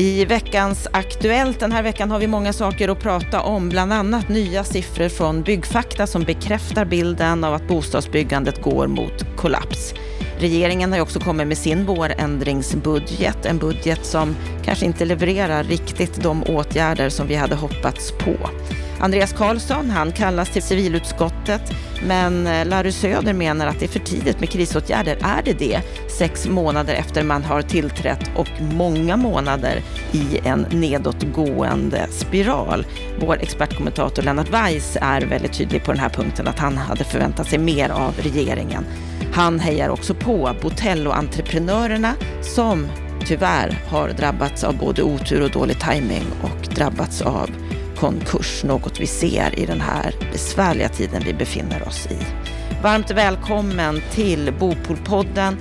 I veckans Aktuellt den här veckan har vi många saker att prata om, bland annat nya siffror från Byggfakta som bekräftar bilden av att bostadsbyggandet går mot kollaps. Regeringen har ju också kommit med sin vårändringsbudget, en budget som kanske inte levererar riktigt de åtgärder som vi hade hoppats på. Andreas Karlsson, han kallas till civilutskottet, men eh, Larry Söder menar att det är för tidigt med krisåtgärder. Är det det? Sex månader efter man har tillträtt och många månader i en nedåtgående spiral. Vår expertkommentator Lennart Weiss är väldigt tydlig på den här punkten att han hade förväntat sig mer av regeringen. Han hejar också på Botello-entreprenörerna som tyvärr har drabbats av både otur och dålig timing och drabbats av konkurs, något vi ser i den här besvärliga tiden vi befinner oss i. Varmt välkommen till Bopolpodden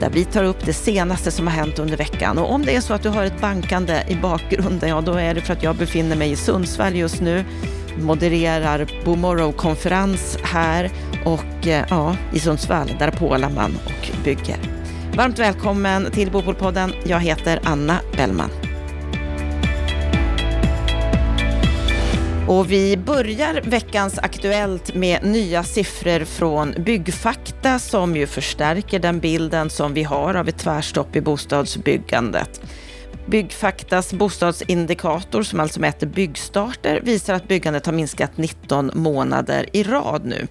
där vi tar upp det senaste som har hänt under veckan. Och om det är så att du har ett bankande i bakgrunden, ja då är det för att jag befinner mig i Sundsvall just nu, modererar Bomorrow-konferens här och eh, ja, i Sundsvall, där pålar man och bygger. Varmt välkommen till Bopolpodden. Jag heter Anna Bellman. Och vi börjar veckans Aktuellt med nya siffror från Byggfakta som ju förstärker den bilden som vi har av ett tvärstopp i bostadsbyggandet. Byggfaktas bostadsindikator, som alltså mäter byggstarter, visar att byggandet har minskat 19 månader i rad nu.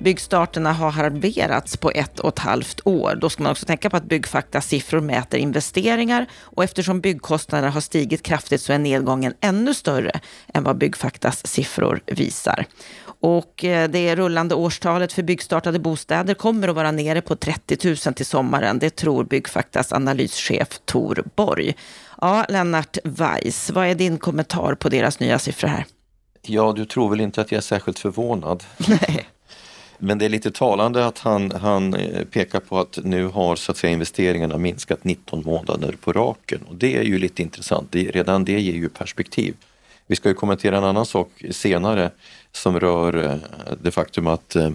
Byggstarterna har halverats på ett och ett halvt år. Då ska man också tänka på att Byggfaktas siffror mäter investeringar och eftersom byggkostnaderna har stigit kraftigt så är nedgången ännu större än vad Byggfaktas siffror visar. Och eh, det rullande årstalet för byggstartade bostäder kommer att vara nere på 30 000 till sommaren. Det tror Byggfaktas analyschef Tor Borg. Ja, Lennart Weiss, vad är din kommentar på deras nya siffror här? Ja, du tror väl inte att jag är särskilt förvånad? Nej. Men det är lite talande att han, han eh, pekar på att nu har så att säga, investeringarna minskat 19 månader på raken. Och det är ju lite intressant, det, redan det ger ju perspektiv. Vi ska ju kommentera en annan sak senare som rör eh, det faktum att eh,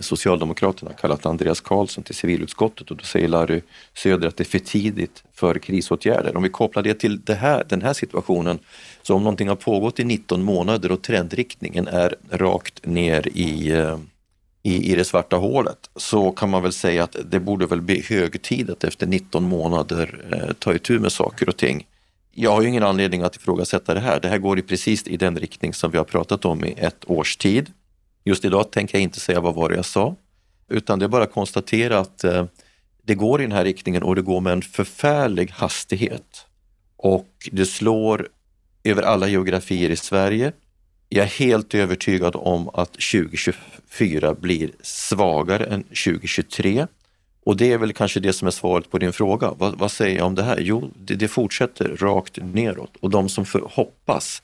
Socialdemokraterna kallat Andreas Karlsson till civilutskottet och då säger Larry Söder att det är för tidigt för krisåtgärder. Om vi kopplar det till det här, den här situationen, så om någonting har pågått i 19 månader och trendriktningen är rakt ner i eh, i, i det svarta hålet så kan man väl säga att det borde väl bli hög tid att efter 19 månader eh, ta itu med saker och ting. Jag har ju ingen anledning att ifrågasätta det här. Det här går i precis i den riktning som vi har pratat om i ett års tid. Just idag tänker jag inte säga vad var det jag sa, utan det är bara att konstatera att eh, det går i den här riktningen och det går med en förfärlig hastighet. Och det slår över alla geografier i Sverige. Jag är helt övertygad om att 2024 blir svagare än 2023. Och det är väl kanske det som är svaret på din fråga. Vad, vad säger jag om det här? Jo, det, det, fortsätter rakt neråt och de som för, hoppas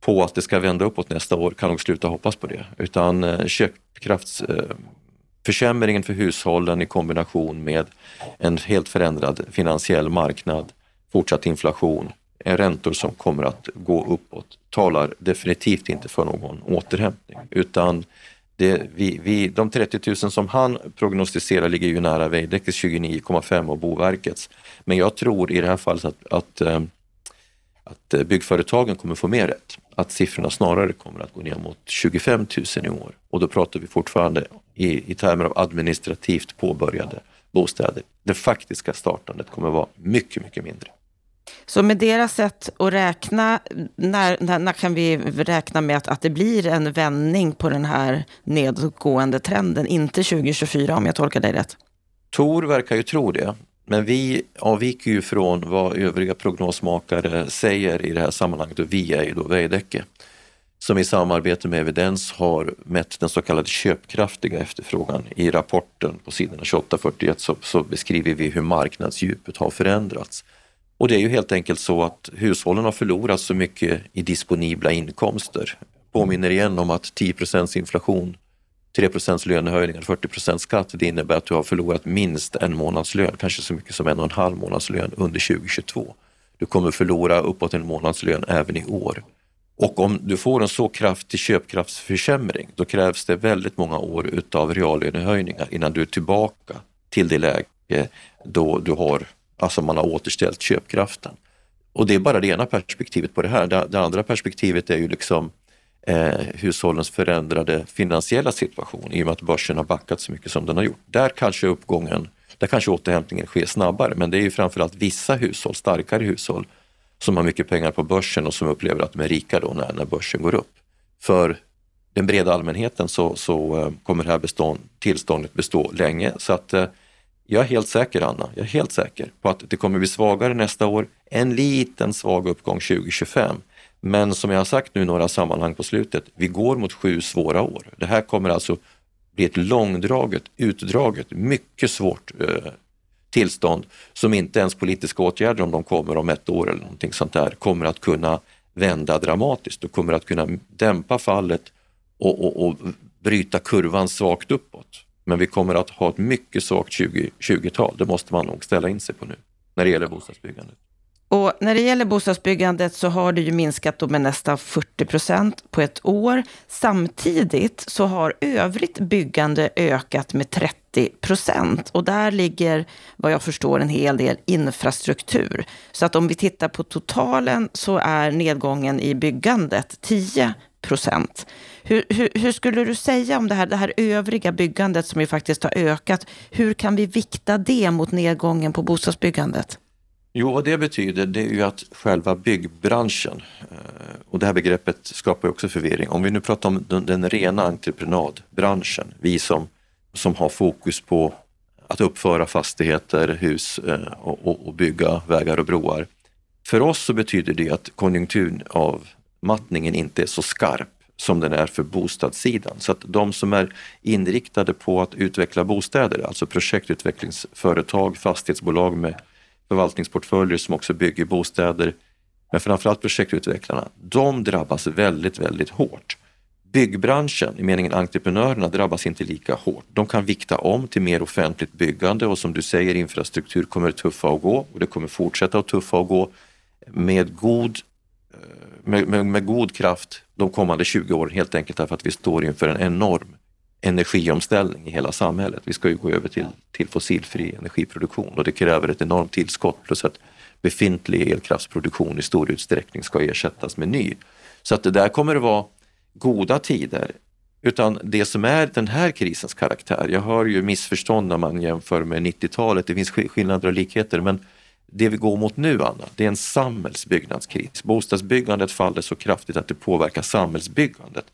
på att det ska vända uppåt nästa år kan nog sluta hoppas på det. Utan eh, köpkraftsförsämringen eh, för hushållen i kombination med en helt förändrad finansiell marknad, fortsatt inflation, räntor som kommer att gå uppåt talar definitivt inte för någon återhämtning utan det, vi, vi, de 30 000 som han prognostiserar ligger ju nära Veidekkes 29,5 och Boverkets. Men jag tror i det här fallet att, att, eh, att byggföretagen kommer få mer rätt. Att siffrorna snarare kommer att gå ner mot 25 000 i år och då pratar vi fortfarande i, i termer av administrativt påbörjade bostäder. Det faktiska startandet kommer att vara mycket, mycket mindre. Så med deras sätt att räkna, när, när, när kan vi räkna med att, att det blir en vändning på den här nedgående trenden? Inte 2024 om jag tolkar dig rätt. Tor verkar ju tro det. Men vi avviker ju från vad övriga prognosmakare säger i det här sammanhanget och vi är ju då Veidekke som i samarbete med Evidens har mätt den så kallade köpkraftiga efterfrågan. I rapporten på sidorna 28-41 så, så beskriver vi hur marknadsdjupet har förändrats. Och det är ju helt enkelt så att hushållen har förlorat så mycket i disponibla inkomster. Påminner igen om att 10% inflation, 3% lönehöjningar, 40 skatt, det innebär att du har förlorat minst en månadslön, kanske så mycket som en och en halv månadslön under 2022. Du kommer förlora uppåt en månadslön även i år. Och om du får en så kraftig köpkraftsförsämring, då krävs det väldigt många år utav reallönehöjningar innan du är tillbaka till det läge då du har Alltså man har återställt köpkraften. Och det är bara det ena perspektivet på det här. Det, det andra perspektivet är ju liksom eh, hushållens förändrade finansiella situation i och med att börsen har backat så mycket som den har gjort. Där kanske uppgången, där kanske återhämtningen sker snabbare, men det är ju framförallt vissa hushåll, starkare hushåll, som har mycket pengar på börsen och som upplever att de är rika då när, när börsen går upp. För den breda allmänheten så, så eh, kommer det här bestånd, tillståndet bestå länge. Så att eh, jag är helt säker, Anna, jag är helt säker på att det kommer bli svagare nästa år. En liten svag uppgång 2025. Men som jag har sagt nu i några sammanhang på slutet, vi går mot sju svåra år. Det här kommer alltså bli ett långdraget, utdraget, mycket svårt eh, tillstånd som inte ens politiska åtgärder, om de kommer om ett år eller någonting sånt där, kommer att kunna vända dramatiskt och kommer att kunna dämpa fallet och, och, och bryta kurvan svagt uppåt. Men vi kommer att ha ett mycket svagt 2020-tal, det måste man nog ställa in sig på nu när det gäller bostadsbyggandet. Och när det gäller bostadsbyggandet så har det ju minskat med nästan 40 procent på ett år. Samtidigt så har övrigt byggande ökat med 30 procent. Och där ligger, vad jag förstår, en hel del infrastruktur. Så att om vi tittar på totalen så är nedgången i byggandet 10 procent. Hur, hur, hur, skulle du säga om det här, det här övriga byggandet som ju faktiskt har ökat? Hur kan vi vikta det mot nedgången på bostadsbyggandet? Jo, vad det betyder det är ju att själva byggbranschen, eh, och det här begreppet skapar också förvirring. Om vi nu pratar om den, den rena entreprenadbranschen, vi som, som har fokus på att uppföra fastigheter, hus eh, och, och, och bygga vägar och broar. För oss så betyder det att konjunkturavmattningen inte är så skarp som den är för bostadssidan. Så att de som är inriktade på att utveckla bostäder, alltså projektutvecklingsföretag, fastighetsbolag med förvaltningsportföljer som också bygger bostäder, men framförallt projektutvecklarna, de drabbas väldigt, väldigt hårt. Byggbranschen, i meningen entreprenörerna, drabbas inte lika hårt. De kan vikta om till mer offentligt byggande och som du säger, infrastruktur kommer tuffa att gå och det kommer fortsätta att tuffa att gå med god, Eh, med, med, med god kraft de kommande 20 åren helt enkelt därför att vi står inför en enorm energiomställning i hela samhället. Vi ska ju gå över till, till fossilfri energiproduktion och det kräver ett enormt tillskott plus att befintlig elkraftsproduktion i stor utsträckning ska ersättas med ny. Så att det där kommer att vara goda tider. Utan det som är den här krisens karaktär, jag hör ju missförstånd när man jämför med 90-talet, det finns skillnader och likheter, men det vi går mot nu, Anna, det är en samhällsbyggnadskris. Bostadsbyggandet faller så kraftigt att det påverkar samhällsbyggandet.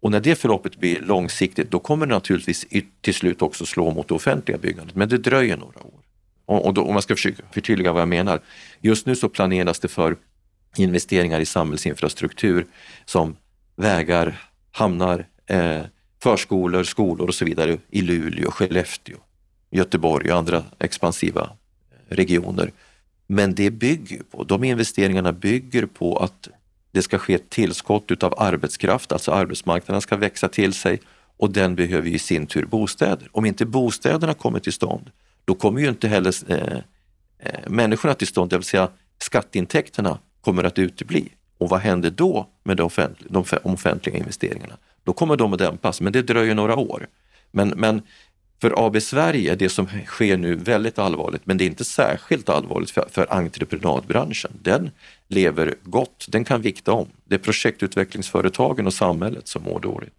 Och när det förloppet blir långsiktigt, då kommer det naturligtvis till slut också slå mot det offentliga byggandet, men det dröjer några år. Och, och då, om man ska försöka förtydliga vad jag menar. Just nu så planeras det för investeringar i samhällsinfrastruktur som vägar, hamnar, eh, förskolor, skolor och så vidare i Luleå, Skellefteå, Göteborg och andra expansiva regioner. Men det bygger på, de investeringarna bygger på att det ska ske ett tillskott utav arbetskraft, alltså arbetsmarknaden ska växa till sig och den behöver i sin tur bostäder. Om inte bostäderna kommer till stånd, då kommer ju inte heller eh, eh, människorna till stånd, det vill säga skatteintäkterna kommer att utebli. Och vad händer då med de offentliga, de offentliga investeringarna? Då kommer de att dämpas, men det dröjer några år. Men, men för AB Sverige det som sker nu väldigt allvarligt, men det är inte särskilt allvarligt för, för entreprenadbranschen. Den lever gott, den kan vikta om. Det är projektutvecklingsföretagen och samhället som mår dåligt.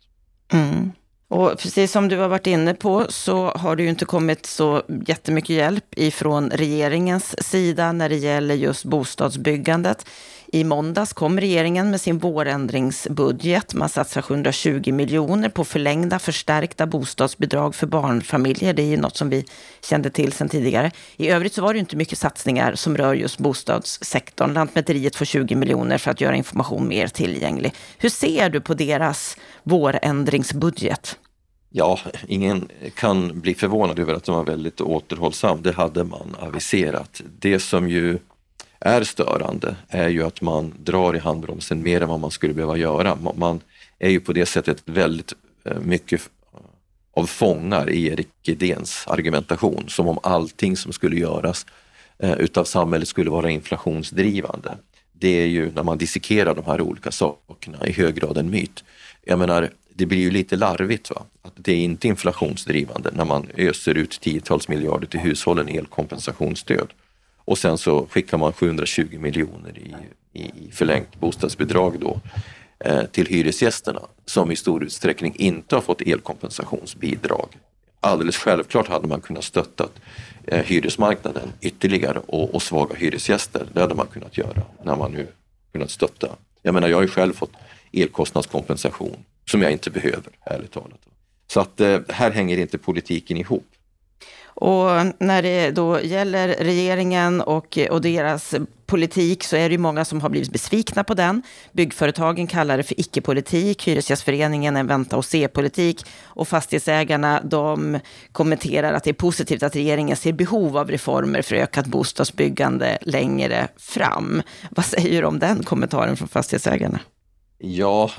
Mm. Och precis som du har varit inne på så har det ju inte kommit så jättemycket hjälp ifrån regeringens sida när det gäller just bostadsbyggandet. I måndags kom regeringen med sin vårändringsbudget. Man satsar 720 miljoner på förlängda förstärkta bostadsbidrag för barnfamiljer. Det är ju något som vi kände till sedan tidigare. I övrigt så var det inte mycket satsningar som rör just bostadssektorn. Lantmäteriet får 20 miljoner för att göra information mer tillgänglig. Hur ser du på deras vårändringsbudget? Ja, ingen kan bli förvånad över att de var väldigt återhållsam. Det hade man aviserat. Det som ju är störande är ju att man drar i handbromsen mer än vad man skulle behöva göra. Man är ju på det sättet väldigt eh, mycket av fångar i Erik Edéns argumentation, som om allting som skulle göras eh, utav samhället skulle vara inflationsdrivande. Det är ju när man dissekerar de här olika sakerna i hög grad en myt. Jag menar, det blir ju lite larvigt. Va? Att det är inte inflationsdrivande när man öser ut tiotals miljarder till hushållen i elkompensationsstöd och sen så skickar man 720 miljoner i, i förlängt bostadsbidrag då eh, till hyresgästerna som i stor utsträckning inte har fått elkompensationsbidrag. Alldeles självklart hade man kunnat stötta eh, hyresmarknaden ytterligare och, och svaga hyresgäster. Det hade man kunnat göra när man nu kunnat stötta. Jag menar, jag har ju själv fått elkostnadskompensation som jag inte behöver, ärligt talat. Så att eh, här hänger inte politiken ihop. Och när det då gäller regeringen och, och deras politik så är det många som har blivit besvikna på den. Byggföretagen kallar det för icke-politik, Hyresgästföreningen en vänta och se-politik och fastighetsägarna de kommenterar att det är positivt att regeringen ser behov av reformer för ökat bostadsbyggande längre fram. Vad säger du om den kommentaren från fastighetsägarna? Ja,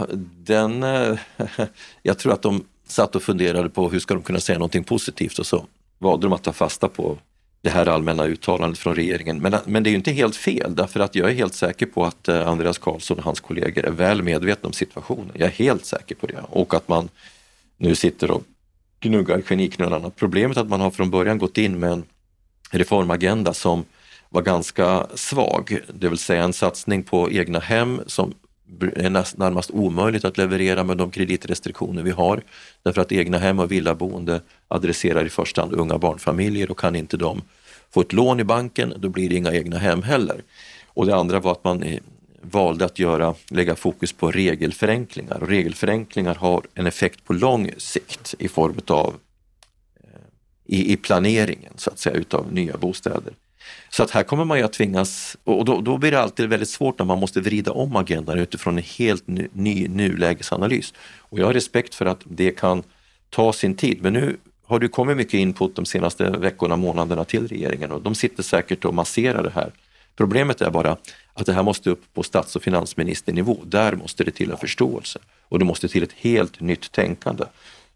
den, eh, jag tror att de satt och funderade på hur ska de kunna säga någonting positivt och så valde de att ta fasta på det här allmänna uttalandet från regeringen. Men, men det är ju inte helt fel därför att jag är helt säker på att eh, Andreas Karlsson och hans kollegor är väl medvetna om situationen. Jag är helt säker på det och att man nu sitter och gnuggar geniknölarna. Problemet är att man har från början gått in med en reformagenda som var ganska svag, det vill säga en satsning på egna hem som är närmast omöjligt att leverera med de kreditrestriktioner vi har. Därför att egna hem och villaboende adresserar i första hand unga barnfamiljer och kan inte de få ett lån i banken, då blir det inga egna hem heller. Och det andra var att man eh, valde att göra, lägga fokus på regelförenklingar. Och regelförenklingar har en effekt på lång sikt i form av eh, i, i planeringen så att säga utav nya bostäder. Så att här kommer man ju att tvingas, och då, då blir det alltid väldigt svårt när man måste vrida om agendan utifrån en helt ny, ny nulägesanalys. Och jag har respekt för att det kan ta sin tid, men nu har det kommit mycket input de senaste veckorna, månaderna till regeringen och de sitter säkert och masserar det här. Problemet är bara att det här måste upp på stats och finansministernivå. Där måste det till en förståelse och det måste till ett helt nytt tänkande.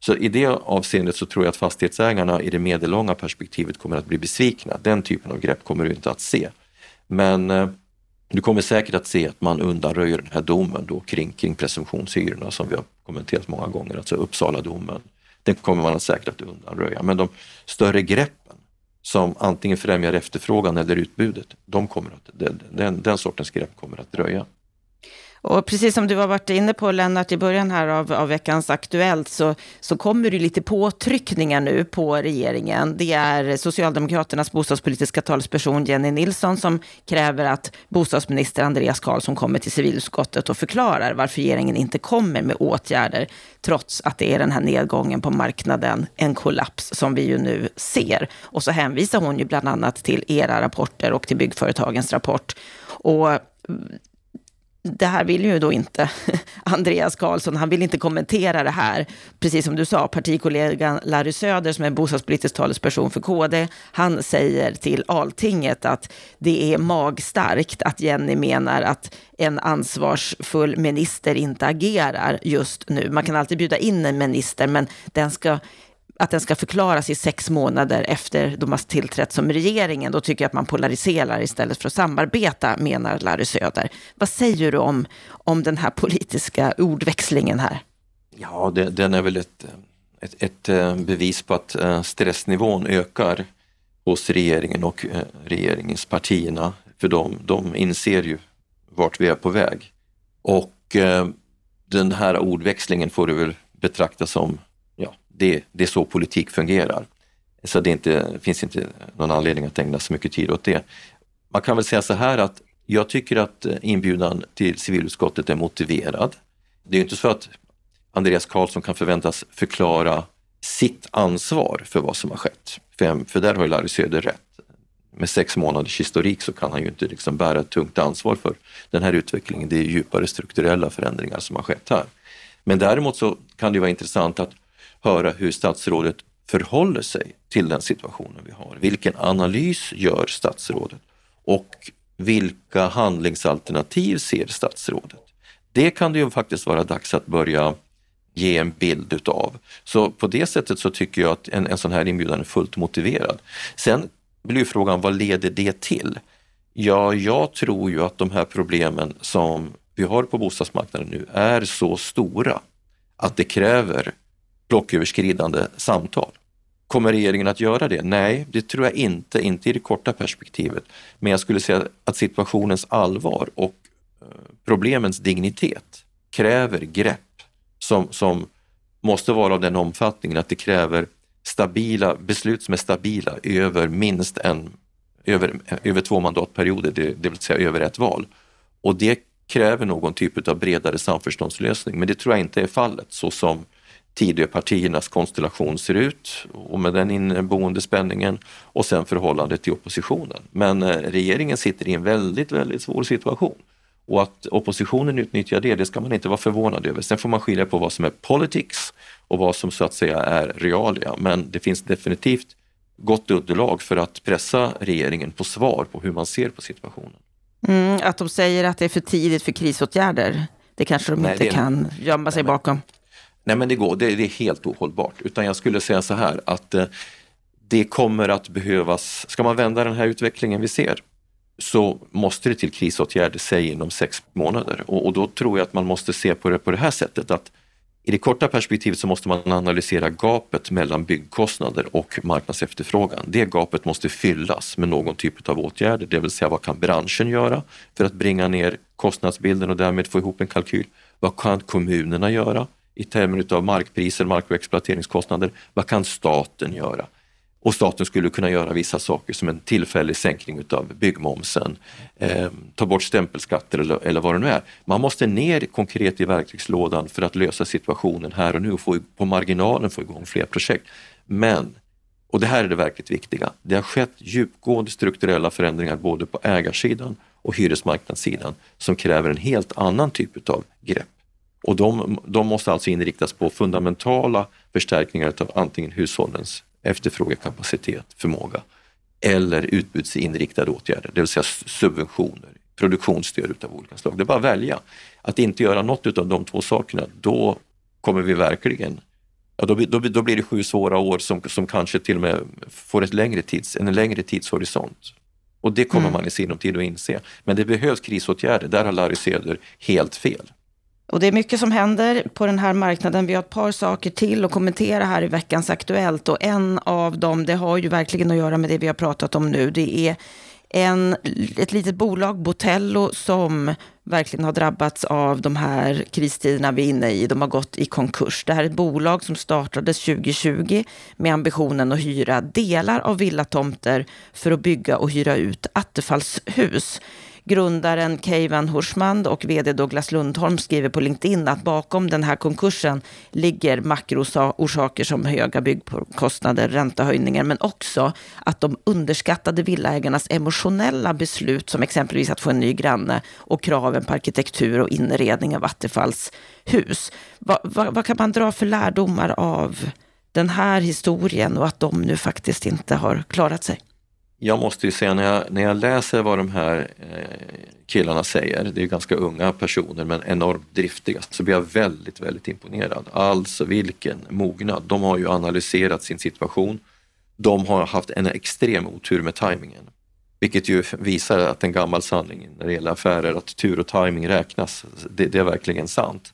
Så i det avseendet så tror jag att fastighetsägarna i det medellånga perspektivet kommer att bli besvikna. Den typen av grepp kommer du inte att se. Men eh, du kommer säkert att se att man undanröjer den här domen då kring, kring presumtionshyrorna som vi har kommenterat många gånger, alltså Uppsala-domen. Den kommer man säkert att undanröja. Men de större greppen som antingen främjar efterfrågan eller utbudet, de kommer att, den, den sortens grepp kommer att dröja. Och precis som du har varit inne på Lennart i början här av, av veckans Aktuellt så, så kommer det lite påtryckningar nu på regeringen. Det är Socialdemokraternas bostadspolitiska talesperson Jenny Nilsson som kräver att bostadsminister Andreas Karlsson kommer till civilutskottet och förklarar varför regeringen inte kommer med åtgärder trots att det är den här nedgången på marknaden, en kollaps som vi ju nu ser. Och så hänvisar hon ju bland annat till era rapporter och till byggföretagens rapport. Och det här vill ju då inte Andreas Karlsson, han vill inte kommentera det här. Precis som du sa, partikollegan Larry Söder som är bostadspolitisk talesperson för KD, han säger till Altinget att det är magstarkt att Jenny menar att en ansvarsfull minister inte agerar just nu. Man kan alltid bjuda in en minister, men den ska att den ska förklaras i sex månader efter de har tillträtt som regeringen. Då tycker jag att man polariserar istället för att samarbeta, menar Larry Söder. Vad säger du om, om den här politiska ordväxlingen här? Ja, det, den är väl ett, ett, ett, eh, bevis på att eh, stressnivån ökar hos regeringen och eh, regeringspartierna. För de, de inser ju vart vi är på väg. Och den här ordväxlingen får du väl betrakta som det, det är så politik fungerar. Så det inte, finns inte någon anledning att ägna så mycket tid åt det. Man kan väl säga så här att jag tycker att eh, inbjudan till civilutskottet är motiverad. Det är inte så att Andreas Karlsson kan förväntas förklara sitt ansvar för vad som har skett. För, för där har ju Larry Söder rätt. Med sex månaders historik så kan han ju inte liksom bära ett tungt ansvar för den här utvecklingen. Det är djupare strukturella förändringar som har skett här. Men däremot så kan det vara intressant att höra hur statsrådet förhåller sig till den situationen vi har. Vilken analys gör statsrådet och vilka handlingsalternativ ser statsrådet? Det kan det ju faktiskt vara dags att börja ge en bild utav. Så på det sättet så tycker jag att en, en sån här inbjudan är fullt motiverad. Sen blir frågan, vad leder det till? Ja, jag tror ju att de här problemen som vi har på bostadsmarknaden nu är så stora att det kräver blocköverskridande samtal. Kommer regeringen att göra det? Nej, det tror jag inte, inte i det korta perspektivet. Men jag skulle säga att situationens allvar och eh, problemens dignitet kräver grepp som, som måste vara av den omfattningen att det kräver stabila beslut som är stabila över minst en, över, över två mandatperioder, det, det vill säga över ett val. Och det kräver någon typ av bredare samförståndslösning, men det tror jag inte är fallet så som Tidöpartiernas konstellation ser ut och med den inneboende spänningen och sen förhållandet till oppositionen. Men eh, regeringen sitter i en väldigt, väldigt svår situation. Och att oppositionen utnyttjar det, det ska man inte vara förvånad över. Sen får man skilja på vad som är politics och vad som så att säga är realia. Men det finns definitivt gott underlag för att pressa regeringen på svar på hur man ser på situationen. Mm, att de säger att det är för tidigt för krisåtgärder, det kanske de Nej, inte kan gömma sig Nej, bakom. Nej men det går, det, det, är helt ohållbart. Utan jag skulle säga så här att eh, det kommer att behövas, ska man vända den här utvecklingen vi ser, så måste det till krisåtgärder, säg inom sex månader. Och, och, då tror jag att man måste se på det på det här sättet att i det korta perspektivet så måste man analysera gapet mellan byggkostnader och marknadsefterfrågan. Det gapet måste fyllas med någon typ av åtgärder, det vill säga vad kan branschen göra för att bringa ner kostnadsbilden och därmed få ihop en kalkyl? Vad kan kommunerna göra i termer av markpriser, mark och exploateringskostnader? Vad kan staten göra? Och staten skulle kunna göra vissa saker som en tillfällig sänkning utav byggmomsen, eh, ta bort stämpelskatter eller, eller vad det nu är. Man måste ner konkret i verktygslådan för att lösa situationen här och nu och få, på marginalen få igång fler projekt. Men, och det här är det verkligt viktiga, det har skett djupgående strukturella förändringar både på ägarsidan och hyresmarknadssidan som kräver en helt annan typ av grepp. Och de, de måste alltså inriktas på fundamentala förstärkningar av antingen hushållens efterfrågekapacitet, förmåga eller utbudsinriktade åtgärder, det vill säga subventioner, produktionsstöd av olika slag. Det är bara att välja. Att inte göra något av de två sakerna, då kommer vi verkligen Ja, då, då, då blir det sju svåra år som, som kanske till och med får ett längre tids, en längre tidshorisont. Och det kommer mm. man i sinom tid att inse. Men det behövs krisåtgärder, där har Larry Söder helt fel. Och det är mycket som händer på den här marknaden. Vi har ett par saker till att kommentera här i veckans Aktuellt. Och en av dem, det har ju verkligen att göra med det vi har pratat om nu. Det är en, ett litet bolag, Botello, som verkligen har drabbats av de här kristiderna vi är inne i. De har gått i konkurs. Det här är ett bolag som startades 2020 med ambitionen att hyra delar av villatomter för att bygga och hyra ut attefallshus. Grundaren Keivan Hursman och vd Douglas Lundholm skriver på LinkedIn att bakom den här konkursen ligger makroorsaker som höga byggkostnader, räntehöjningar, men också att de underskattade villaägarnas emotionella beslut, som exempelvis att få en ny granne och kraven på arkitektur och inredning av Vattenfalls hus. Va, va, vad kan man dra för lärdomar av den här historien och att de nu faktiskt inte har klarat sig? Jag måste ju säga när jag, när jag läser vad de här eh, killarna säger, det är ganska unga personer men enormt driftiga, så blir jag väldigt, väldigt imponerad. Alltså vilken mognad. De har ju analyserat sin situation. De har haft en extrem otur med tajmingen. Vilket ju visar att en gammal sanning när det gäller affärer, att tur och timing räknas. Det, det är verkligen sant.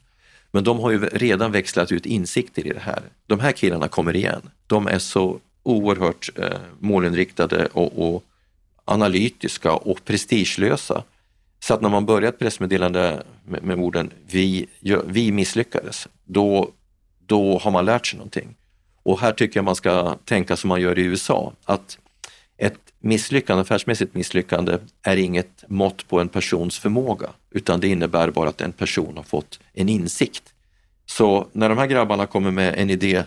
Men de har ju redan växlat ut insikter i det här. De här killarna kommer igen. De är så oerhört eh, målinriktade och, och, analytiska och prestigelösa. Så att när man börjar ett pressmeddelande med, med orden vi, vi misslyckades, då, då har man lärt sig någonting. Och här tycker jag man ska tänka som man gör i USA, att ett misslyckande, affärsmässigt misslyckande är inget mått på en persons förmåga, utan det innebär bara att en person har fått en insikt. Så när de här grabbarna kommer med en idé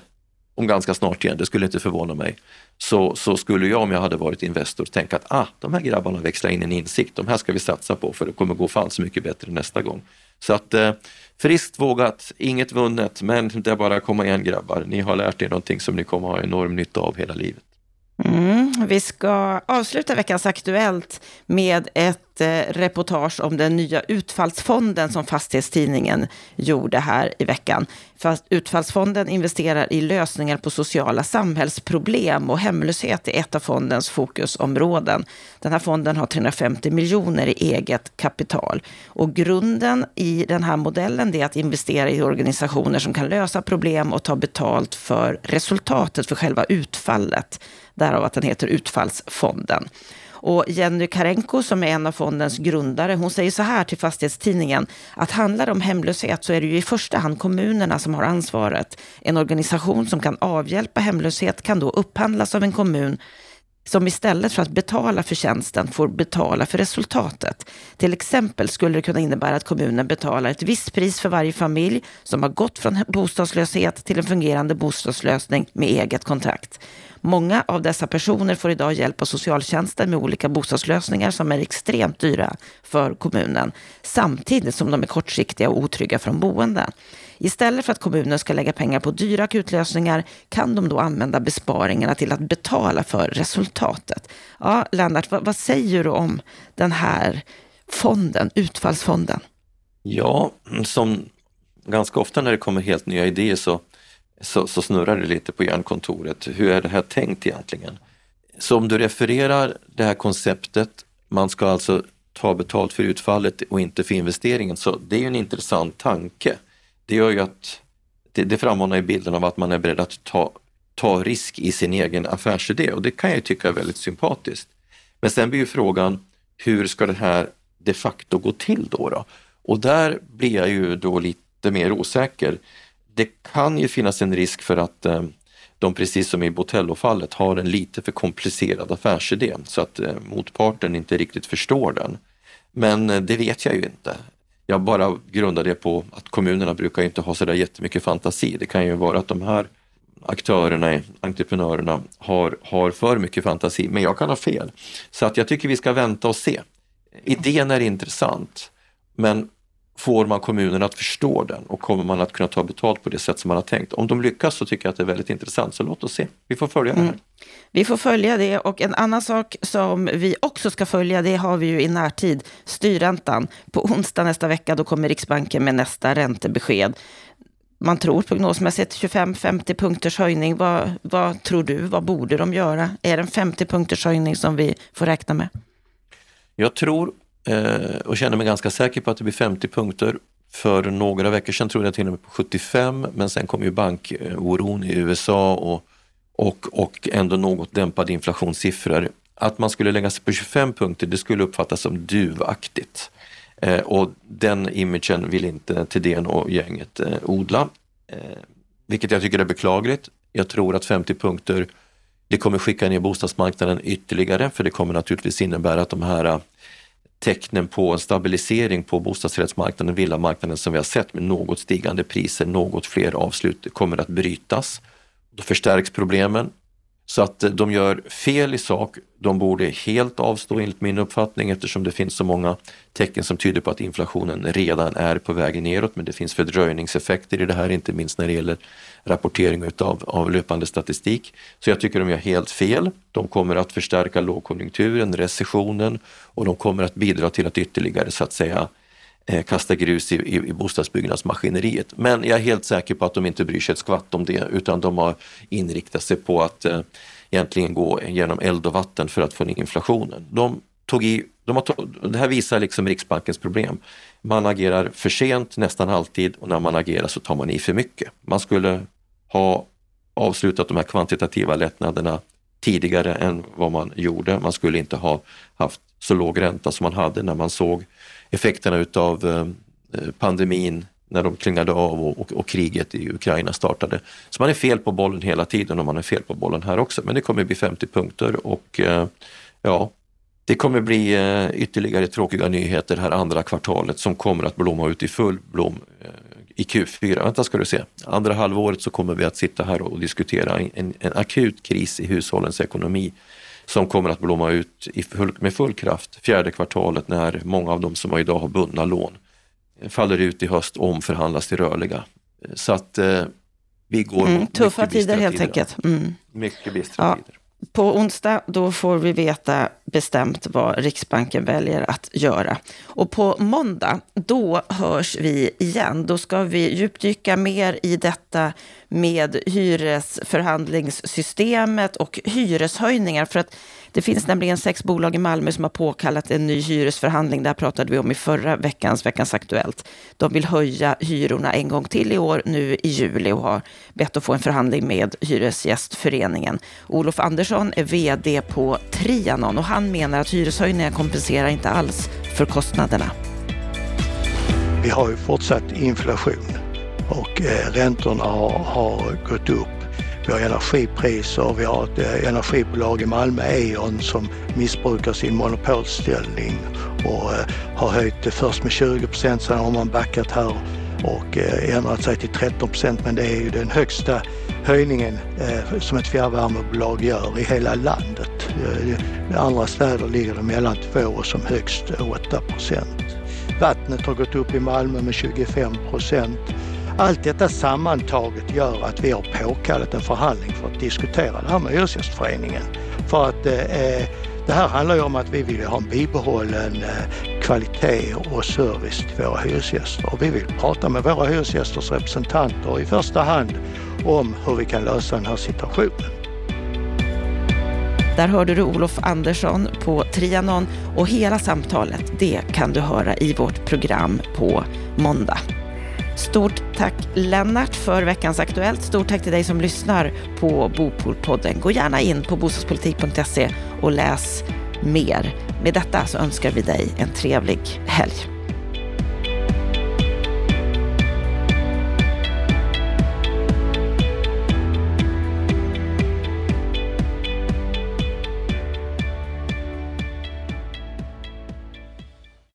om ganska snart igen, det skulle inte förvåna mig, så, så skulle jag om jag hade varit Investor tänka att ah, de här grabbarna växlar in en insikt, de här ska vi satsa på för det kommer gå fan så mycket bättre nästa gång. Så att eh, friskt vågat, inget vunnet, men det är bara att komma igen grabbar. Ni har lärt er någonting som ni kommer ha enorm nytta av hela livet. Mm, vi ska avsluta veckans Aktuellt med ett reportage om den nya utfallsfonden som Fastighetstidningen gjorde här i veckan. Fast utfallsfonden investerar i lösningar på sociala samhällsproblem och hemlöshet är ett av fondens fokusområden. Den här fonden har 350 miljoner i eget kapital. Och grunden i den här modellen är att investera i organisationer som kan lösa problem och ta betalt för resultatet, för själva utfallet. Därav att den heter Utfallsfonden. Och Jenny Karenko som är en av fondens grundare, hon säger så här till Fastighetstidningen, att handlar det om hemlöshet så är det ju i första hand kommunerna som har ansvaret. En organisation som kan avhjälpa hemlöshet kan då upphandlas av en kommun som istället för att betala för tjänsten får betala för resultatet. Till exempel skulle det kunna innebära att kommunen betalar ett visst pris för varje familj som har gått från bostadslöshet till en fungerande bostadslösning med eget kontrakt. Många av dessa personer får idag hjälp av socialtjänsten med olika bostadslösningar som är extremt dyra för kommunen, samtidigt som de är kortsiktiga och otrygga från boenden. Istället för att kommunen ska lägga pengar på dyra akutlösningar kan de då använda besparingarna till att betala för resultatet. Ja, Lennart, vad, vad säger du om den här fonden, utfallsfonden? Ja, som ganska ofta när det kommer helt nya idéer så så, så snurrar det lite på hjärnkontoret. Hur är det här tänkt egentligen? Så om du refererar det här konceptet, man ska alltså ta betalt för utfallet och inte för investeringen, så det är ju en intressant tanke. Det gör ju att det, det frammanar i bilden av att man är beredd att ta, ta risk i sin egen affärsidé och det kan jag ju tycka är väldigt sympatiskt. Men sen blir ju frågan, hur ska det här de facto gå till då? då? Och där blir jag ju då lite mer osäker det kan ju finnas en risk för att eh, de, precis som i Botello-fallet, har en lite för komplicerad affärsidé så att eh, motparten inte riktigt förstår den. Men eh, det vet jag ju inte. Jag bara grundar det på att kommunerna brukar inte ha sådär jättemycket fantasi. Det kan ju vara att de här aktörerna, entreprenörerna har, har för mycket fantasi, men jag kan ha fel. Så att jag tycker vi ska vänta och se. Idén är intressant, men får man kommunen att förstå den och kommer man att kunna ta betalt på det sätt som man har tänkt. Om de lyckas så tycker jag att det är väldigt intressant, så låt oss se. Vi får följa det här. Mm. Vi får följa det och en annan sak som vi också ska följa, det har vi ju i närtid, styrräntan. På onsdag nästa vecka, då kommer Riksbanken med nästa räntebesked. Man tror prognosmässigt 25-50 punkters höjning. Vad, vad tror du? Vad borde de göra? Är det en 50 punkters höjning som vi får räkna med? Jag tror eh, och känner mig ganska säker på att det blir 50 punkter. För några veckor sedan trodde jag till och med på 75 men sen kom ju bankoron i USA och, och, och ändå något dämpade inflationssiffror. Att man skulle lägga sig på 25 punkter det skulle uppfattas som duvaktigt. Eh, och den imagen vill inte Thedéen och gänget eh, odla. Eh, vilket jag tycker är beklagligt. Jag tror att 50 punkter det kommer skicka ner bostadsmarknaden ytterligare för det kommer naturligtvis innebära att de här tecknen på en stabilisering på bostadsrättsmarknaden, villamarknaden som vi har sett med något stigande priser, något fler avslut kommer att brytas. Då förstärks problemen. Så att eh, de gör fel i sak. De borde helt avstå enligt min uppfattning eftersom det finns så många tecken som tyder på att inflationen redan är på väg neråt. Men det finns fördröjningseffekter i det här, inte minst när det gäller rapportering utav, av löpande statistik. Så jag tycker de gör helt fel. De kommer att förstärka lågkonjunkturen, recessionen och de kommer att bidra till att ytterligare så att säga eh, Eh, kasta grus i, i, i bostadsbyggnadsmaskineriet. Men jag är helt säker på att de inte bryr sig ett skvatt om det utan de har inriktat sig på att eh, egentligen gå genom eld och vatten för att få ner inflationen. De tog i, de har tog, det här visar liksom Riksbankens problem. Man agerar för sent nästan alltid och när man agerar så tar man i för mycket. Man skulle ha avslutat de här kvantitativa lättnaderna tidigare än vad man gjorde. Man skulle inte ha haft så låg ränta som man hade när man såg effekterna utav eh, pandemin när de klingade av och, och, och, kriget i Ukraina startade. Så man är fel på bollen hela tiden och man är fel på bollen här också. Men det kommer bli 50 punkter och eh, ja, det kommer bli eh, ytterligare tråkiga nyheter här andra kvartalet som kommer att blomma ut i full blom i Q4. Vänta ska du se, andra halvåret så kommer vi att sitta här och diskutera en, en akut kris i hushållens ekonomi som kommer att blomma ut full, med full kraft fjärde kvartalet när många av de som idag har bundna lån faller ut i höst och omförhandlas till rörliga. Så att eh, vi går mm, Tuffa tider helt enkelt. Mm. Mycket bistra ja. tider. På onsdag då får vi veta bestämt vad Riksbanken väljer att göra. Och på måndag, då hörs vi igen. Då ska vi djupdyka mer i detta med hyresförhandlingssystemet och hyreshöjningar. För att det finns nämligen sex bolag i Malmö som har påkallat en ny hyresförhandling. Det här pratade vi om i förra veckans Veckans Aktuellt. De vill höja hyrorna en gång till i år, nu i juli, och har bett att få en förhandling med Hyresgästföreningen. Olof Andersson är vd på Trianon och han menar att hyreshöjningar kompenserar inte alls för kostnaderna. Vi har ju fortsatt inflation och eh, räntorna har, har gått upp. Vi har energipriser, vi har ett eh, energibolag i Malmö, E.ON, som missbrukar sin monopolställning och eh, har höjt det först med 20 procent, sen har man backat här och eh, ändrat sig till 13 procent men det är ju den högsta höjningen som ett fjärrvärmebolag gör i hela landet. I andra städer ligger det mellan 2 och som högst 8 procent. Vattnet har gått upp i Malmö med 25 procent. Allt detta sammantaget gör att vi har påkallat en förhandling för att diskutera det här med Hyresgästföreningen. För att eh, det här handlar ju om att vi vill ha en bibehållen eh, kvalitet och service till våra hyresgäster. Och vi vill prata med våra hyresgästers representanter i första hand om hur vi kan lösa den här situationen. Där hörde du Olof Andersson på Trianon och hela samtalet det kan du höra i vårt program på måndag. Stort tack Lennart för veckans Aktuellt. Stort tack till dig som lyssnar på Bopolpodden. Gå gärna in på bostadspolitik.se och läs mer. Med detta så önskar vi dig en trevlig helg.